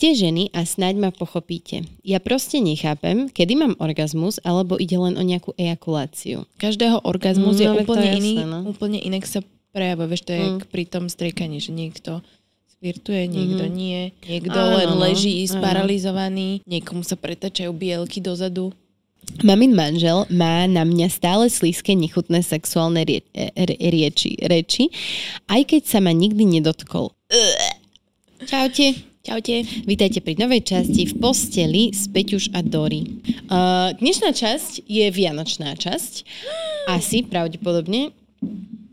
Ste ženy a snáď ma pochopíte. Ja proste nechápem, kedy mám orgazmus, alebo ide len o nejakú ejakuláciu. Každého orgazmus Mm, je no, úplne je iný, jasné, no. úplne inak sa prejavuje. Vieš, to je Mm. pri tom striekaní, že niekto svirtuje, niekto Mhm. nie, niekto Áno, len no. leží Áno. sparalizovaný, niekomu sa pretačajú bielky dozadu. Mamin manžel má na mňa stále slízke, nechutné sexuálne rie- re- rieči, reči, aj keď sa ma nikdy nedotkol. Čaute. Čaute. Vítajte pri novej časti v posteli s Peťuš a Dory. Uh, dnešná časť je vianočná časť. Asi, pravdepodobne.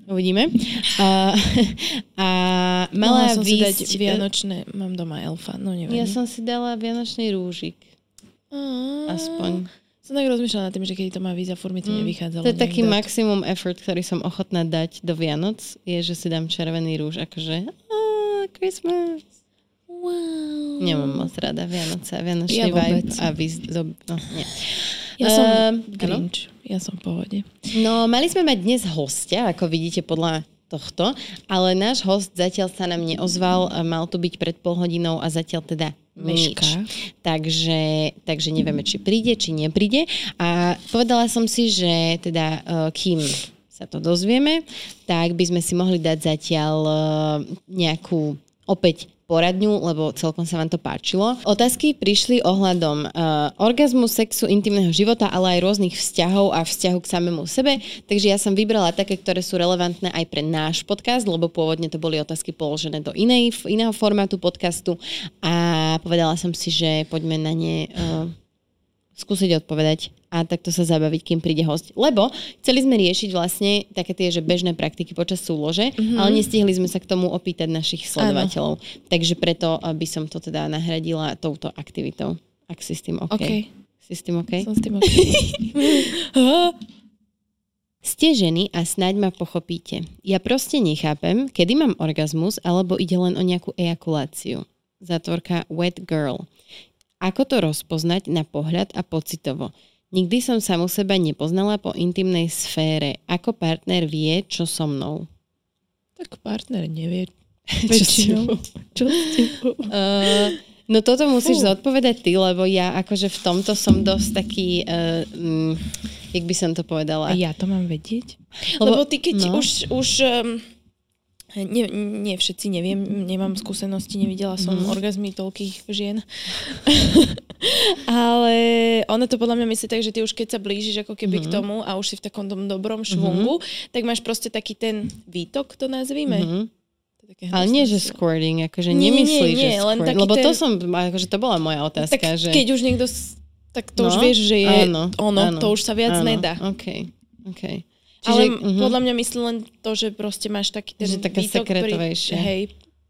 Uvidíme. Uh, a Mala mala som si dať výsť... vianočné, mám doma elfa, no neviem. Ja som si dala vianočný rúžik. Aspoň. Som tak rozmýšľala nad tým, že keď to má víza, furt mi to Mm. nevychádzalo. To je taký dať. maximum effort, ktorý som ochotná dať do Vianoc, je, že si dám červený rúž, akože ah, Christmas. Wow. Nemám moc rada Vianoce a Vianočný Ja vibe a výz... No, nie. Ja som Ehm, Grinch. Ja som v pohode. No, mali sme mať dnes hostia, ako vidíte podľa tohto, ale náš host zatiaľ sa nám neozval, mal tu byť pred pol hodinou a zatiaľ teda nič. Mešká. Takže, takže nevieme, či príde, či nepríde. A povedala som si, že teda uh, kým sa to dozvieme, tak by sme si mohli dať zatiaľ uh, nejakú opäť poradňu, lebo celkom sa vám to páčilo. Otázky prišli ohľadom uh, orgazmu, sexu, intimného života, ale aj rôznych vzťahov a vzťahu k samému sebe. Takže ja som vybrala také, ktoré sú relevantné aj pre náš podcast, lebo pôvodne to boli otázky položené do inej, iného formátu podcastu a povedala som si, že poďme na ne uh, skúsiť odpovedať a takto sa zabaviť, kým príde host. Lebo chceli sme riešiť vlastne také tie, že bežné praktiky počas súlože, mm-hmm. ale nestihli sme sa k tomu opýtať našich sledovateľov. Takže preto by som to teda nahradila touto aktivitou. Ak si s tým OK. OK. Si s tým OK? Som s tým OK. Ste ženy a snáď ma pochopíte. Ja proste nechápem, kedy mám orgazmus, alebo ide len o nejakú ejakuláciu. Zatvorka Wet Girl. Ako to rozpoznať na pohľad a pocitovo? Nikdy som samu seba nepoznala po intimnej sfére. Ako partner vie, čo so mnou? tak partner nevie. Čo s tebou? Čo s tebou? Uh, no toto musíš Fú. zodpovedať ty, lebo ja akože v tomto som dosť taký, uh, mm, jak by som to povedala. A ja to mám vedieť? Lebo- Lebo, ty keď no. už, už um, nie, nie všetci, neviem, nemám skúsenosti, nevidela som Mhm. mm-hmm. orgazmy toľkých žien. Ale ono to podľa mňa myslí tak, že ty už keď sa blížiš ako keby mm-hmm. k tomu a už si v takom tom dobrom švungu, mm-hmm. tak máš proste taký ten výtok, to nazvíme. Mhm. To je také Ale nie, že squirting, akože Nie, nie, nemyslíš, nie, že len squirt, lebo to ten- som, akože to bola moja otázka, Tak že... keď už niekto, tak to No, už vieš, že je áno, ono, áno, to už sa viac áno, nedá. OK, OK. Ale mhm. podľa mňa myslí len to, že proste máš taký ten Že taká sekretovejšia. hej,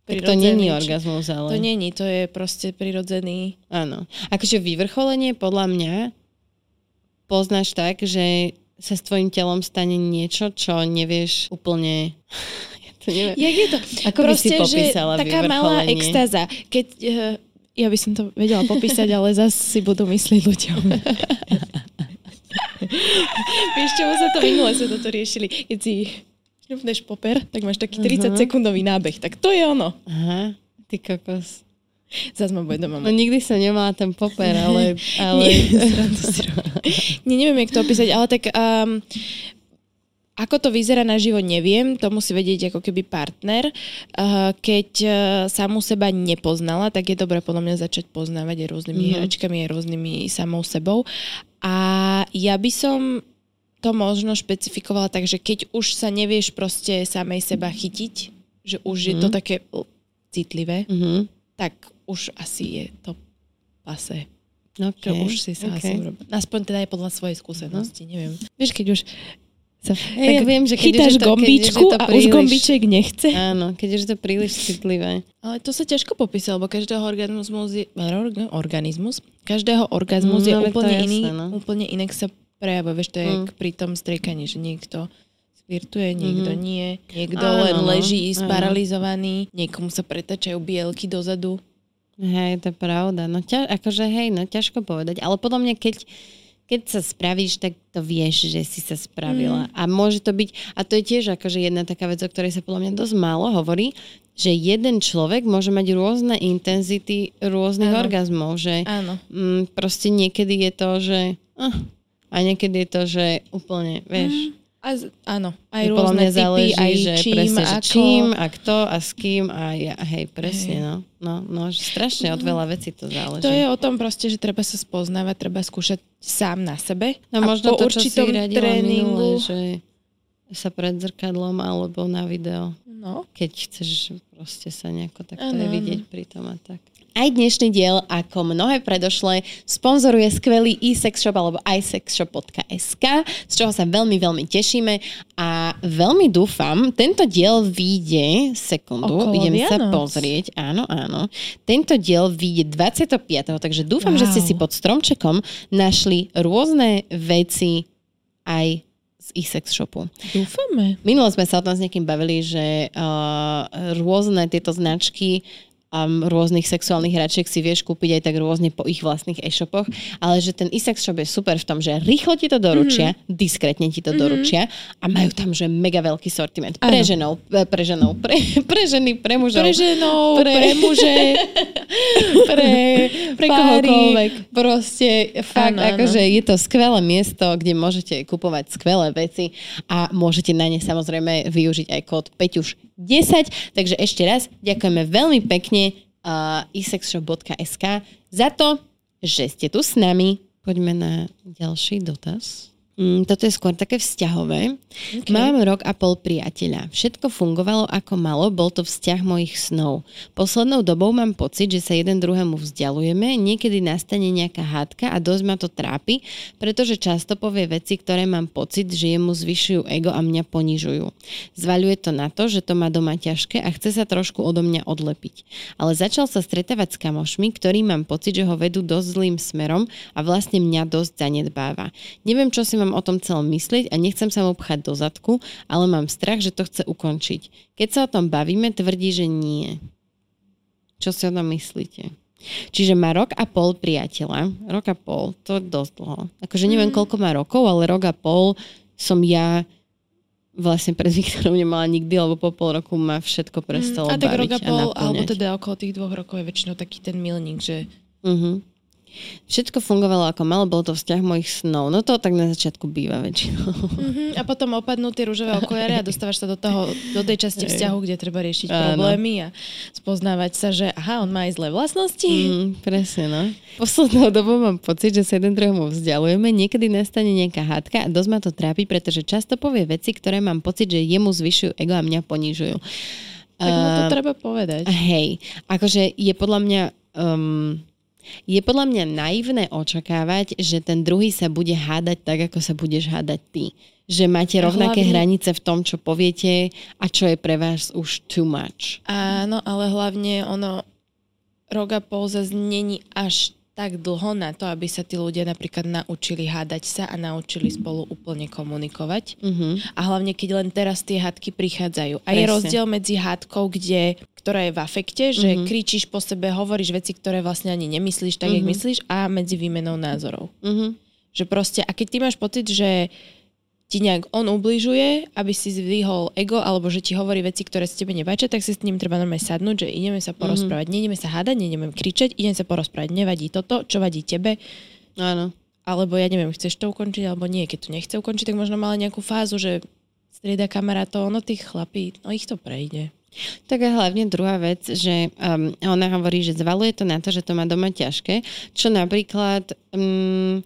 tak to není orgazmus, ale... To není, to je proste prirodzený. Áno. Akože vyvrcholenie podľa mňa poznáš tak, že sa s tvojim telom stane niečo, čo nevieš úplne... ja to neviem. Jak je to? Ako by si popísala že taká malá extáza. Keď, uh, ja by som to vedela popísať, ale zase si budú myslieť ľuďom. Vieš, čomu sa to minule sa toto riešili? Keď si šňupneš poper, tak máš taký 30 Mhm. sekundový nábeh. Tak to je ono. Aha, ty kokos. Zas ma bude doma No nikdy som nemala ten poper, ale... ale... Nie, neviem, jak to opísať, ale tak um, ako to vyzerá na živo, neviem, to musí vedieť ako keby partner. Uh, keď uh, samú seba nepoznala, tak je dobré podľa mňa začať poznávať aj rôznymi Mhm. mm-hmm. hračkami, aj rôznymi samou sebou. A ja by som to možno špecifikovala tak, že keď už sa nevieš proste samej seba chytiť, že už mm-hmm. je to Mhm. také citlivé, Mhm. tak už asi je to pase. Okay. Čo už si sa okay. asi urobil. Aspoň teda aj podľa svojej skúsenosti, neviem. Vieš, keď už sa Hej, ja viem, že keď už chytáš je to- keď je gombičku to a už príliš- gombiček nechce. Áno, keď už je to príliš citlivé. Ale to sa ťažko popísa, lebo každého organizmus je, orga- organizmus, každého orgazmus Mm, je to úplne je iný, jasné, no. úplne inak sa prejavuje. Vieš, to je Mm. pri tom striekaní, že niekto svirtuje, niekto Mhm. nie, niekto Áno, len no. leží Áno. sparalizovaný, niekomu sa pretačajú bielky dozadu. Hej, to je pravda. No ťa, akože hej, no ťažko povedať. Ale podľa mňa, keď, keď sa spravíš, tak to vieš, že si sa spravila. Mm. A môže to byť, a to je tiež akože jedna taká vec, o ktorej sa podľa mňa dosť málo hovorí, že jeden človek môže mať rôzne intenzity rôznych Áno. orgazmov, že Áno. mm, proste niekedy je to, že ah, a niekedy je to, že úplne, vieš, A z, áno, aj podľa rôzne mňa typy, záleží, aj že čím, presne, že ako. čím a kto a s kým a ja, hej, presne, Hej. no. No, no, že strašne od veľa vecí to záleží. To je o tom proste, že treba sa spoznávať, treba skúšať sám na sebe. No a možno po to, určitom tréningu, minule, že sa pred zrkadlom alebo na video, no, keď chceš proste sa nejako takto áno. vidieť pri tom a tak. Aj dnešný diel, ako mnohé predošlé, sponzoruje skvelý e-sex shop alebo isexshop.sk, z čoho sa veľmi, veľmi tešíme a veľmi dúfam, tento diel vyjde, sekundu, Okolo idem sa Vianoc. pozrieť, áno, áno, tento diel vyjde 25. takže dúfam, že ste Wow. si pod stromčekom našli rôzne veci aj z e-sex shopu. dúfame. Minule sme sa o tom s niekým bavili, že uh, rôzne tieto značky um, rôznych sexuálnych hračiek si vieš kúpiť aj tak rôzne po ich vlastných e-shopoch, ale že ten e-sex shop je super v tom, že rýchlo ti to doručia, mm-hmm. diskrétne ti to mm-hmm. doručia a majú tam, že mega veľký sortiment. Pre Áno. ženou, e, pre ženou, pre, pre ženy, pre mužov. Pre ženov, Pre- pre, muže. pre, Pre kohokoľvek. Proste fakt, akože je to skvelé miesto, kde môžete kupovať skvelé veci a môžete na ne samozrejme využiť aj kód Peťuš10. Takže ešte raz ďakujeme veľmi pekne uh, isexshop.sk za to, že ste tu s nami. Poďme na ďalší dotaz. Mm, toto je skôr také vzťahové. Okay. Mám rok a pol priateľa. Všetko fungovalo ako malo, bol to vzťah mojich snov. Poslednou dobou mám pocit, že sa jeden druhému vzdialujeme, niekedy nastane nejaká hádka a dosť ma to trápi, pretože často povie veci, ktoré mám pocit, že jemu zvyšujú ego a mňa ponižujú. Zvaľuje to na to, že to má doma ťažké a chce sa trošku odo mňa odlepiť. Ale začal sa stretávať s kamošmi, ktorí mám pocit, že ho vedú dosť zlým smerom a vlastne mňa dosť zanedbáva. Neviem, čo si mám o tom celom myslieť a nechcem sa mu pchať do zadku, ale mám strach, že to chce ukončiť. Keď sa o tom bavíme, tvrdí, že nie. Čo si o tom myslíte? Čiže má rok a pol priateľa. Rok a pol, to je dosť dlho. Akože neviem, koľko má rokov, ale rok a pol som ja vlastne pred Viktorom nemala nikdy, lebo po pol roku ma všetko prestalo Mm, a tak baviť rok a pol, a alebo teda okolo tých dvoch rokov je väčšinou taký ten milník, že Uh-huh. Všetko fungovalo ako malo, bol to vzťah mojich snov. No to tak na začiatku býva väčšinou. Uh-huh. A potom opadnú tie rúžové okuliare a dostávaš sa do, toho, do tej časti vzťahu, kde treba riešiť problémy a spoznávať sa, že aha, on má aj zlé vlastnosti. Mm, presne, no. Poslednou dobou mám pocit, že sa jeden druhému vzdialujeme, niekedy nastane nejaká hádka a dosť ma to trápi, pretože často povie veci, ktoré mám pocit, že jemu zvyšujú ego a mňa ponižujú. Tak mu to treba povedať. Hej, akože je podľa mňa... Um, je podľa mňa naivné očakávať, že ten druhý sa bude hádať tak, ako sa budeš hádať ty. Že máte rovnaké hlavne- hranice v tom, čo poviete a čo je pre vás už too much. Áno, ale hlavne ono rok a pol zase není až tak dlho na to, aby sa tí ľudia napríklad naučili hádať sa a naučili spolu úplne komunikovať. Uh-huh. A hlavne, keď len teraz tie hádky prichádzajú. A je Presne. rozdiel medzi hádkou, kde, ktorá je v afekte, že Mhm. kričíš po sebe, hovoríš veci, ktoré vlastne ani nemyslíš tak, jak Mhm. myslíš, a medzi výmenou názorov. Uh-huh. Že proste, a keď ty máš pocit, že ti nejak on ubližuje, aby si zvýhol ego, alebo že ti hovorí veci, ktoré sa tebe nepáčia, tak si s ním treba normálne sadnúť, že ideme sa porozprávať. Mm-hmm. Neideme sa hádať, neideme kričať, ideme sa porozprávať. Nevadí toto, čo vadí tebe, Áno. alebo ja neviem, chceš to ukončiť, alebo nie. Keď to nechce ukončiť, tak možno mala nejakú fázu, že strieda kamarátov, ono tých chlapí, no ich to prejde. Tak a hlavne druhá vec, že um, ona hovorí, že zvaluje to na to, že to má doma ťažké, čo napríklad um,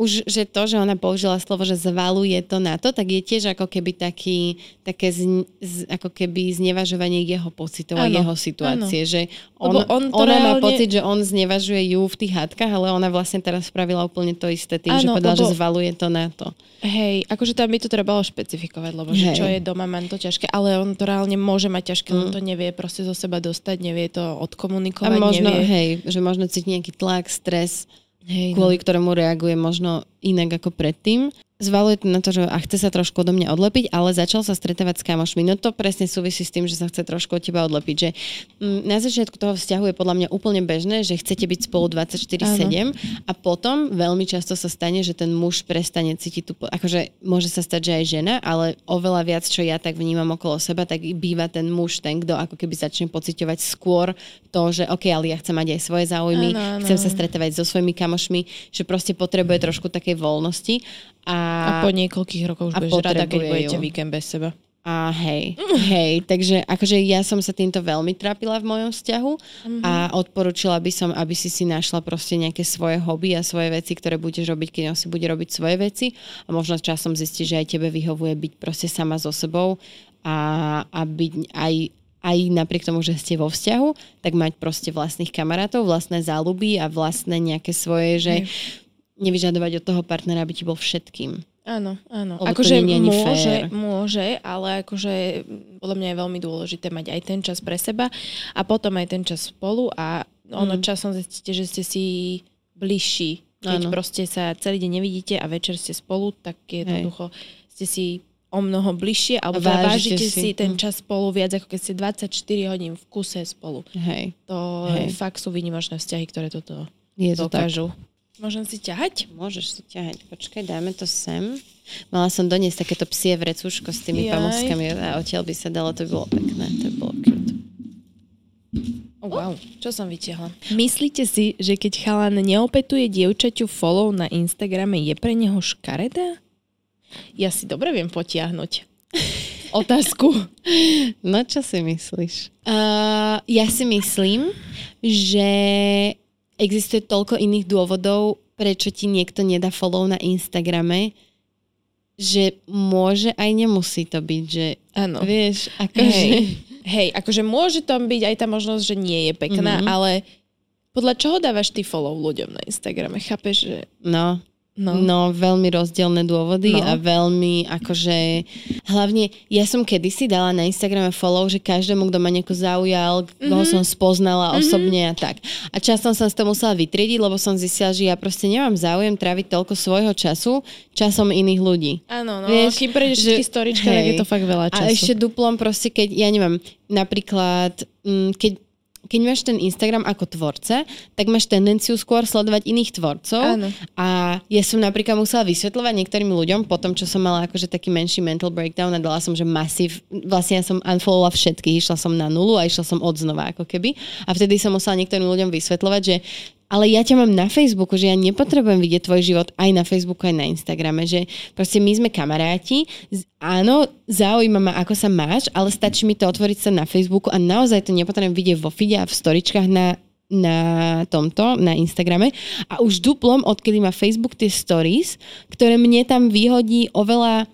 už, že to, že ona použila slovo, že zvaluje to na to, tak je tiež ako keby taký, také z, z, ako keby znevažovanie jeho pocitov a jeho situácie, že on, Lebo on ona má reálne- pocit, že on znevažuje ju v tých hádkach, ale ona vlastne teraz spravila úplne to isté tým, že Áno, povedala, že lebo- zvaluje to na to. Hej, akože tam by to trebalo špecifikovať, lebo že čo je doma, mám to ťažké, ale on to reálne môže mať ťažké, Mm. on to nevie proste zo seba dostať, nevie to A odkomunikovať, možno, nevie. hej, že možno cíti nejaký tlak, stres, Hej, no. kvôli ktorému reaguje možno inak ako predtým. Zvaluje to na to, že a chce sa trošku odo mňa odlepiť, ale začal sa stretávať s kamošmi. No to presne súvisí s tým, že sa chce trošku od teba odlepiť. Že mm, na začiatku toho vzťahu je podľa mňa úplne bežné, že chcete byť spolu 24-7 a potom veľmi často sa stane, že ten muž prestane cítiť tú... Akože môže sa stať, že aj žena, ale oveľa viac, čo ja tak vnímam okolo seba, tak býva ten muž ten, kto ako keby začne pociťovať skôr to, že OK, ale ja chcem mať aj svoje záujmy, ano, ano. chcem sa stretávať so svojimi kamošmi, že proste potrebuje trošku takej voľnosti a, a po niekoľkých rokoch už budeš rada, keď budete ju. víkend bez seba. A hej, hej, takže akože ja som sa týmto veľmi trápila v mojom vzťahu mm-hmm. a odporúčila by som, aby si si našla proste nejaké svoje hobby a svoje veci, ktoré budeš robiť, keď on si bude robiť svoje veci a možno časom zistíš, že aj tebe vyhovuje byť proste sama so sebou a, a byť aj, aj napriek tomu, že ste vo vzťahu, tak mať proste vlastných kamarátov, vlastné záľuby a vlastné nejaké svoje, že hej. Nevyžadovať od toho partnera, aby ti bol všetkým. Áno, áno. Lebo akože môže, fér. môže, ale akože podľa mňa je veľmi dôležité mať aj ten čas pre seba a potom aj ten čas spolu a ono mm. časom zistíte, že ste si bližší. Keď áno. proste sa celý deň nevidíte a večer ste spolu, tak jednoducho ste si o mnoho bližšie alebo vážite si. si ten čas spolu viac, ako keď ste 24 hodín v kuse spolu. Hej. To Hej. fakt sú výnimočné vzťahy, ktoré toto je to dokážu. Tak. Môžem si ťahať? Môžeš si ťahať. Počkaj, dáme to sem. Mala som doniesť takéto psie vrecúško s tými Jaj. pamoskami a odtiaľ by sa dalo, to by bolo pekné, to by bolo cute. Oh, wow, čo som vytiahla? Myslíte si, že keď chalan neopetuje dievčaťu follow na Instagrame, je pre neho škaredá? Ja si dobre viem potiahnuť. Otázku. No čo si myslíš? Uh, ja si myslím, že existuje toľko iných dôvodov, prečo ti niekto nedá follow na Instagrame, že môže aj nemusí to byť, že Áno. vieš, akože... Hej. Hej, akože môže tam byť aj tá možnosť, že nie je pekná, mm-hmm. ale podľa čoho dávaš ty follow ľuďom na Instagrame? Chápeš, že... No, No. no, veľmi rozdielne dôvody no. a veľmi akože, hlavne ja som kedysi dala na Instagrame follow, že každému, kto ma nejako zaujal, mm-hmm. koho som spoznala mm-hmm. osobne a tak. A časom som si to musela vytriediť, lebo som zistila, že ja proste nemám záujem tráviť toľko svojho času časom iných ľudí. Áno, no, Vieš, kým prejdeš že, storička, tak je to fakt veľa času. A ešte duplom proste, keď, ja neviem, napríklad, mm, keď keď máš ten Instagram ako tvorca, tak máš tendenciu skôr sledovať iných tvorcov. Áno. A ja som napríklad musela vysvetľovať niektorým ľuďom, po tom, čo som mala akože taký menší mental breakdown a dala som, že masív, vlastne ja som unfollowovala všetkých, išla som na nulu a išla som od znova ako keby. A vtedy som musela niektorým ľuďom vysvetľovať, že ale ja ťa mám na Facebooku, že ja nepotrebujem vidieť tvoj život aj na Facebooku, aj na Instagrame, že proste my sme kamaráti, áno, zaujíma ma, ako sa máš, ale stačí mi to otvoriť sa na Facebooku a naozaj to nepotrebujem vidieť vo feede a v storičkách na na tomto, na Instagrame. A už duplom, odkedy má Facebook tie stories, ktoré mne tam vyhodí oveľa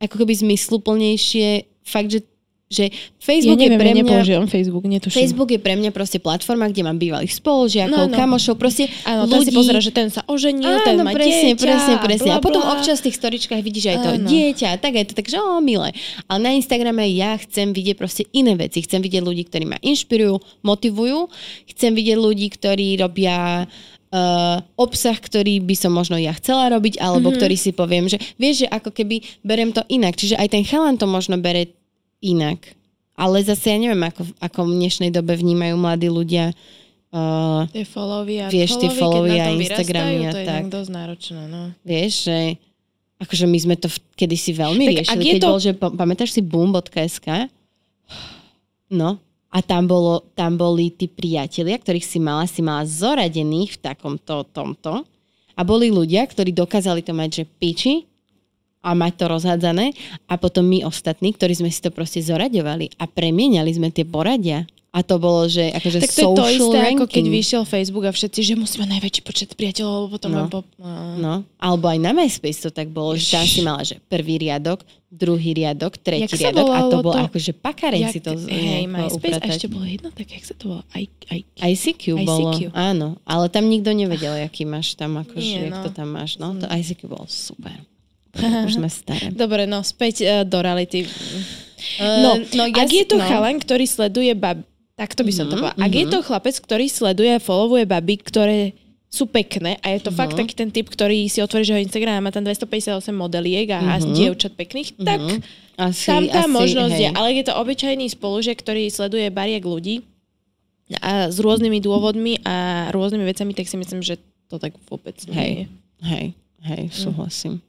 ako keby zmysluplnejšie fakt, že že Facebook ja neviem, je pre mňa... nepoužívam Facebook, netuším. Facebook je pre mňa proste platforma, kde mám bývalých spolužiakov, no, no. kamošov, proste Áno, ľudí. si pozera, že ten sa oženil, Áno, ten má presne, dieťa, presne, presne. Bla, bla. A potom občas v tých storičkách vidíš aj to Áno. dieťa a tak aj to, takže o, milé. Ale na Instagrame ja chcem vidieť proste iné veci. Chcem vidieť ľudí, ktorí ma inšpirujú, motivujú. Chcem vidieť ľudí, ktorí robia uh, obsah, ktorý by som možno ja chcela robiť, alebo mm-hmm. ktorý si poviem, že vieš, že ako keby berem to inak. Čiže aj ten chalan to možno bere inak. Ale zase ja neviem, ako, ako v dnešnej dobe vnímajú mladí ľudia uh, tie followy a vieš, tie followy a Instagramy a to je tak. dosť náročné, no. Vieš, že akože my sme to kedysi veľmi tak riešili, keď to... bol, že pamätáš si boom.sk? No, a tam, bolo, tam boli tí priatelia, ktorých si mala, si mala zoradených v takomto tomto. A boli ľudia, ktorí dokázali to mať, že piči, a mať to rozhádzané a potom my ostatní, ktorí sme si to proste zoraďovali a premieniali sme tie poradia. A to bolo, že akože Tak to je to isté, ranking. ako keď vyšiel Facebook a všetci, že musíme najväčší počet priateľov, potom no. Po... No. no. Alebo aj na MySpace to tak bolo, Jež. že tam si mala, že prvý riadok, druhý riadok, tretí jak riadok a to bolo to... akože pakaren si to Hej, MySpace upratať. a ešte bolo jedno, tak jak sa to volalo? I, I, ICQ, ICQ bolo, áno. Ale tam nikto nevedel, aký máš tam, akože, Nie, no. jak to tam máš. No, to ICQ bolo super. Už sme staré. Dobre, no späť uh, do reality. Uh, no, no ja ak je to no. chalan, ktorý sleduje bab... Tak to by som mm-hmm, to mhm, povedala. Ak mm-hmm. je to chlapec, ktorý sleduje a followuje baby, ktoré sú pekné a je to uh-huh. fakt taký ten typ, ktorý si otvorí jeho Instagram a má tam 258 modeliek a, a dievčat pekných, uh-huh. tak asi, tam tá asi, možnosť hej. je. Ale je to obyčajný spolužiak, ktorý sleduje bariek ľudí a s rôznymi dôvodmi a rôznymi vecami, tak si myslím, že to tak vôbec nie je. Hej. Hej, súhlasím.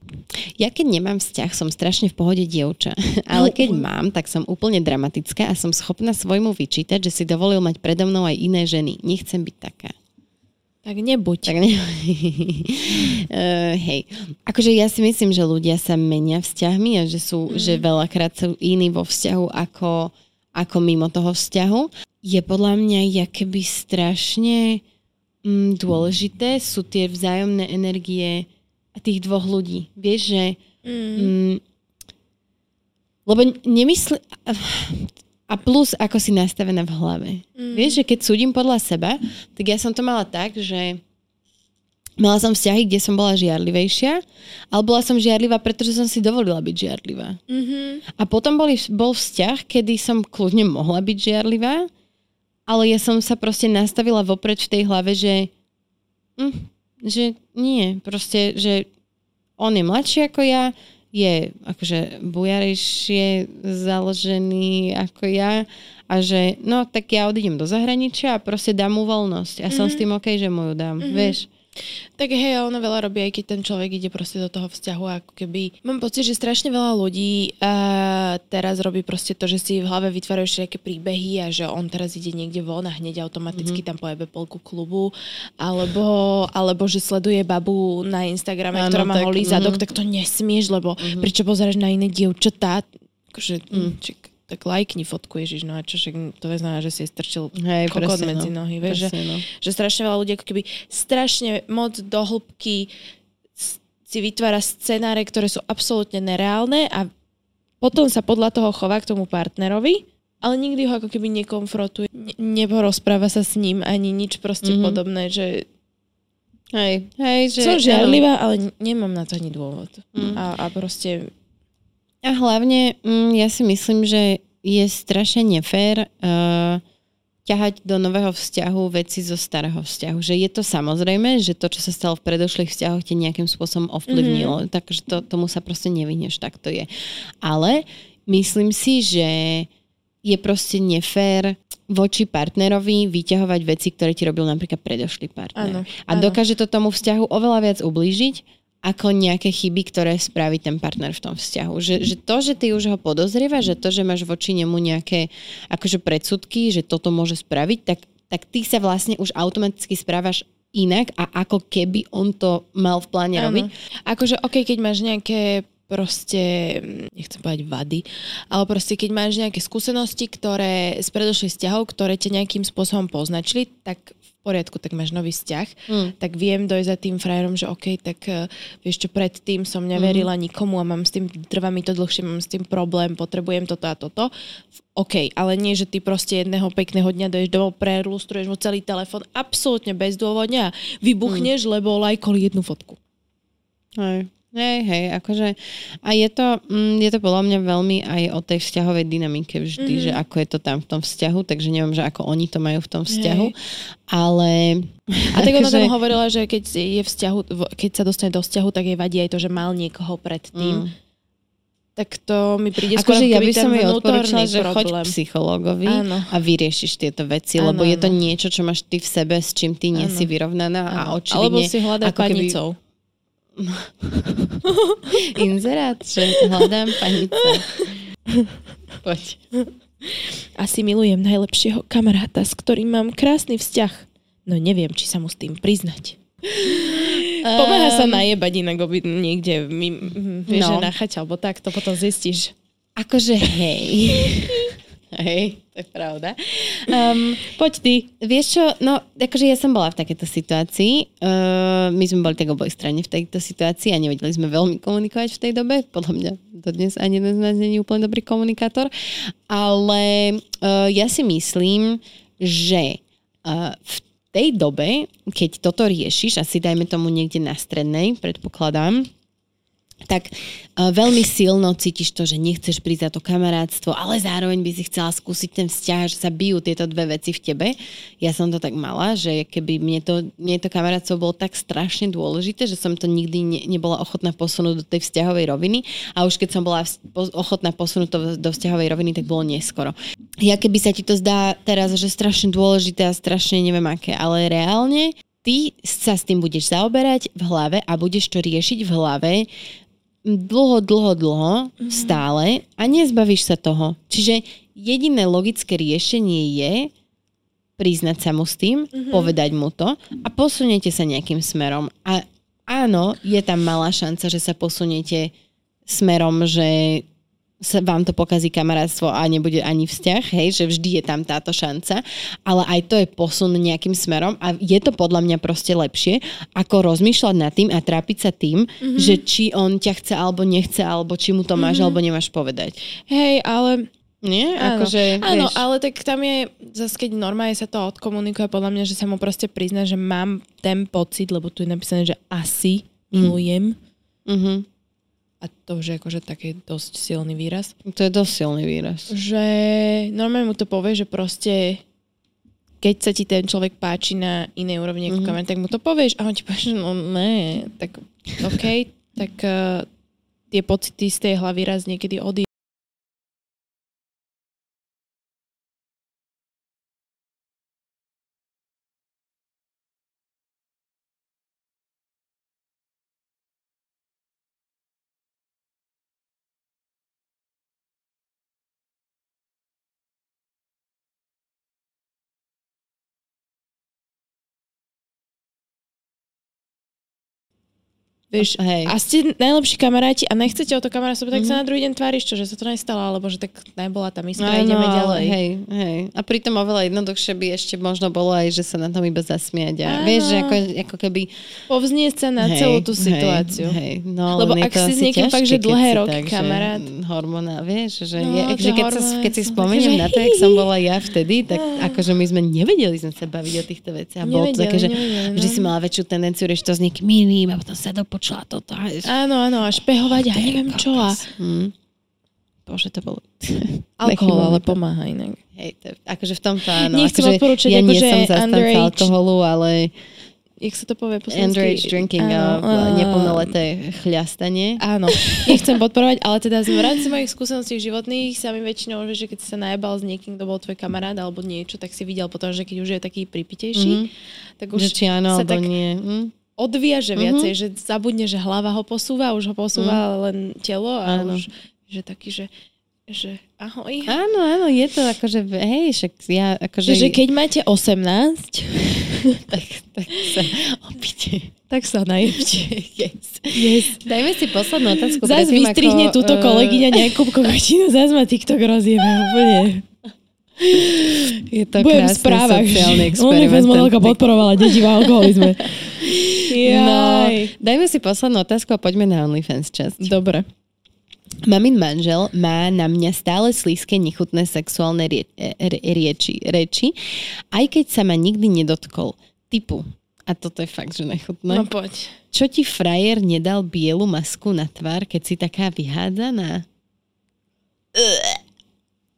Ja keď nemám vzťah, som strašne v pohode dievča. Ale keď mám, tak som úplne dramatická a som schopná svojmu vyčítať, že si dovolil mať predo mnou aj iné ženy. Nechcem byť taká. Tak nebuď. Tak ne... uh, hej. Akože ja si myslím, že ľudia sa menia vzťahmi a že sú, mm. že veľakrát sú iní vo vzťahu ako, ako mimo toho vzťahu. Je podľa mňa keby strašne mm, dôležité sú tie vzájomné energie tých dvoch ľudí. Vieš, že... Mm. Mm, lebo nemysli... A plus, ako si nastavená v hlave. Mm. Vieš, že keď súdim podľa seba, tak ja som to mala tak, že mala som vzťahy, kde som bola žiarlivejšia, ale bola som žiarlivá, pretože som si dovolila byť žiarlivá. Mm-hmm. A potom boli, bol vzťah, kedy som kľudne mohla byť žiarlivá, ale ja som sa proste nastavila vopred v tej hlave, že, hm, že nie, proste, že on je mladší ako ja, je akože bujarejšie založený ako ja a že no tak ja odídem do zahraničia a proste dám mu voľnosť. A mm-hmm. som s mhm. tým OK, že mu ju dám, mm-hmm. vieš. Tak hej, ono veľa robí, aj keď ten človek ide proste do toho vzťahu, ako keby... Mám pocit, že strašne veľa ľudí uh, teraz robí proste to, že si v hlave vytvárajú všetké príbehy a že on teraz ide niekde von a hneď automaticky mm-hmm. tam pojebe polku klubu, alebo, alebo že sleduje babu na Instagrame, ano, ktorá má holý zadok, mm-hmm. tak to nesmieš, lebo mm-hmm. prečo pozeráš na iné dievčatá? Akože, mm. čik, tak lajkni fotku, Ježiš, no a čo, však to znamená, že si strčil Hej, kokot presne, medzi no. nohy, vieš, presne, že, no. že strašne veľa ľudí ako keby strašne moc do hĺbky si vytvára scenáre, ktoré sú absolútne nereálne a potom sa podľa toho chová k tomu partnerovi, ale nikdy ho ako keby nekonfrontuje, ne- neporozpráva sa s ním ani nič proste mm-hmm. podobné, že Hej, hej, že... Som žiarlivá, ale nemám na to ani dôvod. Mm. A, a proste a hlavne mm, ja si myslím, že je strašne nefér uh, ťahať do nového vzťahu veci zo starého vzťahu. Že je to samozrejme, že to, čo sa stalo v predošlých vzťahoch, te nejakým spôsobom ovplyvnilo. Mm-hmm. Takže to, tomu sa proste nevyhneš, tak to je. Ale myslím si, že je proste nefér voči partnerovi vyťahovať veci, ktoré ti robil napríklad predošlý partner. Áno, a dokáže to tomu vzťahu oveľa viac ublížiť, ako nejaké chyby, ktoré spraví ten partner v tom vzťahu. Že, že to, že ty už ho podozrieva, že to, že máš voči nemu nejaké akože predsudky, že toto môže spraviť, tak, tak ty sa vlastne už automaticky správaš inak a ako keby on to mal v pláne ano. robiť. Akože ok, keď máš nejaké proste, nechcem povedať vady, ale proste keď máš nejaké skúsenosti, ktoré z predošlých vzťahov, ktoré ťa nejakým spôsobom poznačili, tak poriadku, tak máš nový vzťah, mm. tak viem dojsť za tým frajerom, že OK, tak uh, vieš čo, predtým som neverila mm. nikomu a mám s tým, trvá mi to dlhšie, mám s tým problém, potrebujem toto a toto. OK, ale nie, že ty proste jedného pekného dňa doješ domov, prelustruješ mu celý telefón absolútne bezdôvodne a vybuchneš, mm. lebo lajkoli jednu fotku. Hej. Hej, hej, akože a je to, mm, je to podľa mňa veľmi aj o tej vzťahovej dynamike vždy, mm-hmm. že ako je to tam v tom vzťahu, takže neviem, že ako oni to majú v tom vzťahu, hej. ale... A tak ona tam hovorila, že keď je vzťahu, keď sa dostane do vzťahu, tak jej vadí aj to, že mal niekoho predtým. Mm. Tak to mi príde skôr, že ja by som jej odporúčala, že choď psychológovi Áno. a vyriešiš tieto veci, Áno, lebo je to niečo, čo máš ty v sebe, s čím ty nie si vyrovnaná Áno. a očividne... Alebo si hľadaj panicou. Keby Inzerát, že hľadám panice. Poď. Asi milujem najlepšieho kamaráta, s ktorým mám krásny vzťah. No neviem, či sa mu s tým priznať. Um, Pomáha sa najebať inak oby niekde, vieš, no. že na chate, alebo tak, to potom zistíš. Akože hej. Hej, to je pravda. Um, poď ty. Vieš čo, no, akože ja som bola v takejto situácii. Uh, my sme boli tak oboj strane v tejto situácii a nevedeli sme veľmi komunikovať v tej dobe. Podľa mňa dodnes ani jeden z nás je úplne dobrý komunikátor. Ale uh, ja si myslím, že uh, v tej dobe, keď toto riešiš, asi dajme tomu niekde na strednej, predpokladám, tak uh, veľmi silno cítiš to, že nechceš prísť za to kamarátstvo, ale zároveň by si chcela skúsiť ten vzťah, že sa bijú tieto dve veci v tebe. Ja som to tak mala, že keby mne to, mne to kamarátstvo bolo tak strašne dôležité, že som to nikdy ne, nebola ochotná posunúť do tej vzťahovej roviny a už keď som bola ochotná posunúť to do vzťahovej roviny, tak bolo neskoro. Ja keby sa ti to zdá teraz, že strašne dôležité a strašne neviem aké, ale reálne ty sa s tým budeš zaoberať v hlave a budeš to riešiť v hlave dlho, dlho, dlho, mm-hmm. stále a nezbavíš sa toho. Čiže jediné logické riešenie je priznať sa mu s tým, mm-hmm. povedať mu to a posuniete sa nejakým smerom. A áno, je tam malá šanca, že sa posuniete smerom, že sa vám to pokazí kamarátstvo a nebude ani vzťah, hej, že vždy je tam táto šanca, ale aj to je posun nejakým smerom a je to podľa mňa proste lepšie, ako rozmýšľať nad tým a trápiť sa tým, mm-hmm. že či on ťa chce alebo nechce, alebo či mu to máš mm-hmm. alebo nemáš povedať. Hej, ale nie? Áno, akože, áno ale tak tam je, zase keď normálne sa to odkomunikuje, podľa mňa, že sa mu proste prizna, že mám ten pocit, lebo tu je napísané, že asi milujem. Mm-hmm a to už je akože taký dosť silný výraz. To je dosť silný výraz. Že normálne mu to povie, že proste keď sa ti ten človek páči na inej úrovni ako mm-hmm. tak mu to povieš a on ti povie, že no ne, tak OK, tak uh, tie pocity z tej hlavy raz niekedy odídu Vieš, hej. a ste najlepší kamaráti a nechcete o to kamarátstvo, tak mm-hmm. sa mhm. na druhý deň tváriš, čo, že sa to nestalo, alebo že tak nebola tam iskra, no, ideme ďalej. Hej, hej. A pritom oveľa jednoduchšie by ešte možno bolo aj, že sa na tom iba zasmiať. A vieš, že ako, ako keby... Povznieť sa na hej, celú tú situáciu. Hej, hej. No, Lebo ak si s niekým fakt, že dlhé roky kamarát. Hormona, vieš, že, no, je, že keď, sa, keď si spomeniem na to, jak som bola ja vtedy, tak akože my sme nevedeli sme sa baviť o týchto veciach. A bolo to také, že vždy si mala väčšiu tendenciu riešiť to s niekým iným a potom sa dopočula toto. Áno, áno, a špehovať a neviem čo. A... Hmm. Bože, to bolo... Alkohol ale pomáha inak. Hej, to, akože v tomto áno. Nechcem akože odporúčať, ja nie akože som zastanca alkoholu, ale... Jak sa to povie po Underage drinking, áno, uh, neplnoleté chľastanie. Áno, nechcem podporovať, ale teda v rámci mojich skúseností životných sa mi väčšinou, že keď si sa najebal s niekým, kto bol tvoj kamarát alebo niečo, tak si videl potom, že keď už je taký pripitejší, mm-hmm. tak už že či áno, sa tak... nie. Mm odviaže viacej, mm-hmm. že zabudne, že hlava ho posúva, už ho posúva mm. len telo a áno. už, že taký, že že ahoj. Áno, áno, je to akože, hej, však ja akože... Že keď máte 18, tak, tak sa opite. Tak sa najebte. Yes. yes. Dajme si poslednú otázku. Zas vystrihne ako, túto uh... kolegyňa nejakú kovačinu, zás ma TikTok rozjebe úplne. Je to Budem krásny správach, sociálny experiment. OnlyFans modelka podporovala deti v alkoholizme. No, dajme si poslednú otázku a poďme na OnlyFans časť. Dobre. Mamin manžel má na mňa stále slízke, nechutné sexuálne rie, re, rieči, reči, aj keď sa ma nikdy nedotkol. Typu, a toto je fakt, že nechutné. No poď. Čo ti frajer nedal bielu masku na tvár, keď si taká vyhádzaná? Uh.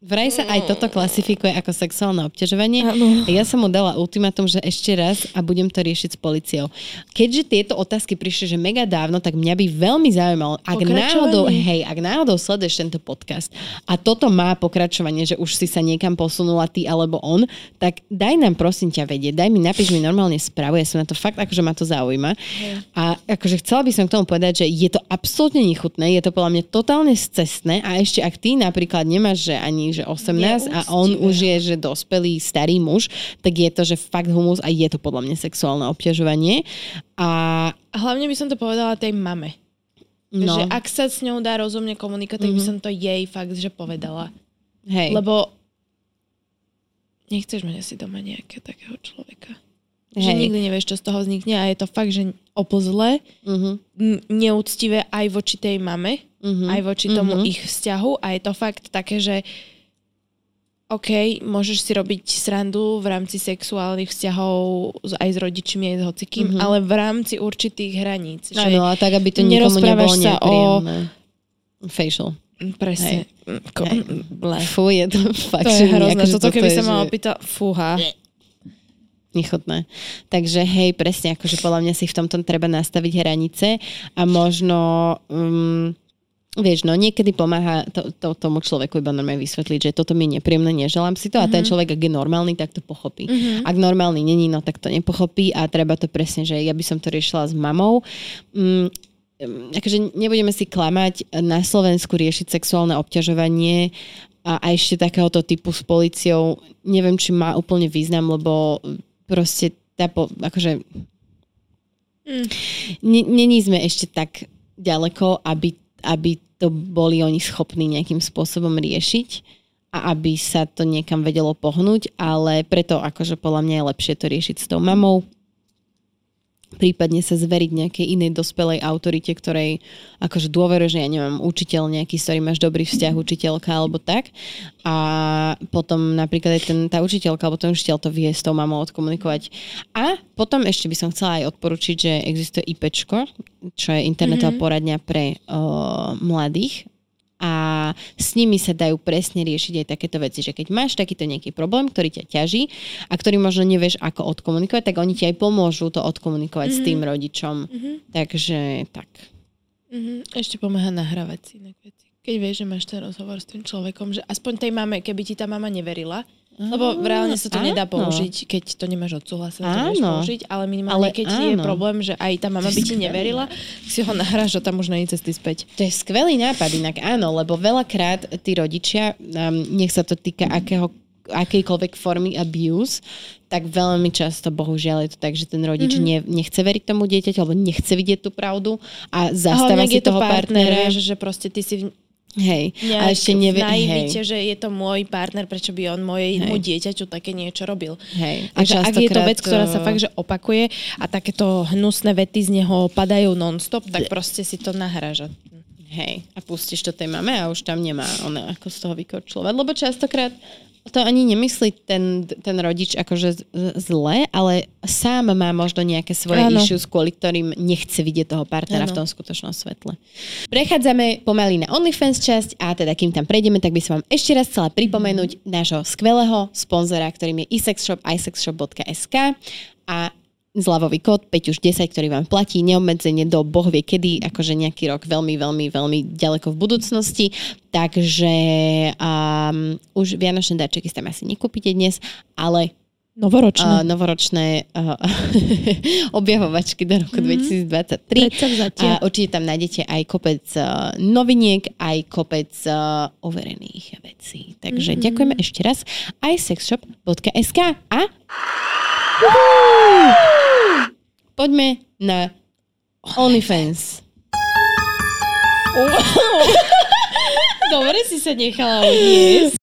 Vraj sa aj toto klasifikuje ako sexuálne obťažovanie. Ano. Ja som mu dala ultimátum, že ešte raz a budem to riešiť s policiou. Keďže tieto otázky prišli, že mega dávno, tak mňa by veľmi zaujímalo, ak náhodou, hej, ak náhodou sleduješ tento podcast a toto má pokračovanie, že už si sa niekam posunula ty alebo on, tak daj nám prosím ťa vedieť, daj mi, napíš mi normálne správu, ja som na to fakt, akože ma to zaujíma. Hej. A akože chcela by som k tomu povedať, že je to absolútne nechutné, je to podľa mňa totálne cestné a ešte ak ty napríklad nemáš, že ani že 18 a on už je, že dospelý starý muž, tak je to, že fakt humus a je to podľa mňa sexuálne obťažovanie. A... hlavne by som to povedala tej mame. No. Že ak sa s ňou dá rozumne komunikovať, tak mm-hmm. by mhm. som to jej fakt, že povedala. Hej. Lebo nechceš mať asi doma nejakého takého človeka. Hej. Že nikdy nevieš, čo z toho vznikne a je to fakt, že opozle, mm-hmm. neúctivé aj voči tej mame, mm-hmm. aj voči tomu mm-hmm. ich vzťahu a je to fakt také, že OK, môžeš si robiť srandu v rámci sexuálnych vzťahov aj s rodičmi, aj s hocikým, Mhm. ale v rámci určitých hraníc. Áno, a tak, aby to nikomu nebolo sa o- nepríjemné. Facial. Presne. Ko- Hej. Ble. Fú, je to fakt, To je hrozné. akože Toto keby je, sa ma že opýtal, fúha. Nechutné. Takže hej, presne, akože podľa mňa si v tomto treba nastaviť hranice a možno... Um, Vieš, no niekedy pomáha to, to, tomu človeku iba normálne vysvetliť, že toto mi je nepríjemné, neželám si to a ten človek, ak je normálny, tak to pochopí. Mhm. Ak normálny není, no tak to nepochopí a treba to presne, že ja by som to riešila s mamou. Mm, akože nebudeme si klamať, na Slovensku riešiť sexuálne obťažovanie a, a ešte takéhoto typu s policiou, neviem, či má úplne význam, lebo proste tá po, akože Mm. ne- není sme ešte tak ďaleko, aby, aby to boli oni schopní nejakým spôsobom riešiť a aby sa to niekam vedelo pohnúť, ale preto akože podľa mňa je lepšie to riešiť s tou mamou, prípadne sa zveriť nejakej inej dospelej autorite, ktorej akože dôveruje, že ja neviem, učiteľ nejaký, s ktorým máš dobrý vzťah, učiteľka alebo tak. A potom napríklad aj ten, tá učiteľka alebo ten učiteľ to vie s tou mamou odkomunikovať. A potom ešte by som chcela aj odporučiť, že existuje IPčko, čo je internetová mm-hmm. poradňa pre uh, mladých a s nimi sa dajú presne riešiť aj takéto veci, že keď máš takýto nejaký problém, ktorý ťa ťaží a ktorý možno nevieš, ako odkomunikovať, tak oni ti aj pomôžu to odkomunikovať mm-hmm. s tým rodičom. Mhm. Takže tak. Mhm. Ešte pomáha nahrávať si inak veci. Keď vieš, že máš ten rozhovor s tým človekom, že aspoň tej mame, keby ti tá mama neverila, lebo reálne sa to nedá áno. použiť, keď to nemáš odsúhlasené, to Áno. použiť, ale minimálne Ale keď je áno. problém, že aj tá mama by ti neverila, si ho nahráš a tam už není cesty späť. To je skvelý nápad, inak áno, lebo veľakrát tí rodičia, nech sa to týka akého, akejkoľvek formy abuse, tak veľmi často, bohužiaľ, je to tak, že ten rodič mm-hmm. ne, nechce veriť tomu dieťaťu, alebo nechce vidieť tú pravdu a zastáva si je to toho partner, partnera. vieš, že proste ty si Hej, nejak a ešte nevie, naivite, hej, že je to môj partner, prečo by on mojemu dieťaťu také niečo robil. hej. Takže ak je to vec, ktorá sa fakt, že opakuje a takéto hnusné vety z neho padajú non-stop, tak proste si to nahráža. Hej, a pustíš to tej mame a už tam nemá ona ako z toho vykorčľovať. Lebo častokrát to ani nemyslí ten, ten rodič akože zle, ale sám má možno nejaké svoje Áno. issues, kvôli ktorým nechce vidieť toho partnera Áno. v tom skutočnom svetle. Prechádzame pomaly na OnlyFans časť a teda kým tam prejdeme, tak by som vám ešte raz chcela pripomenúť nášho skvelého sponzora, ktorým je isexshop, isexshop.sk a zľavový kód 5 už 10, ktorý vám platí neobmedzenie do boh vie kedy, akože nejaký rok veľmi, veľmi, veľmi ďaleko v budúcnosti. Takže um, už vianočné darčeky tam asi nekúpite dnes, ale uh, Novoročné. novoročné uh, objavovačky do roku Mhm. 2023. Predsavzatia. A určite tam nájdete aj kopec uh, noviniek, aj kopec uh, overených vecí. Takže mm-hmm. ďakujeme ešte raz aj sexshop.sk a poďme na OnlyFans. Dobre si sa nechala odniesť.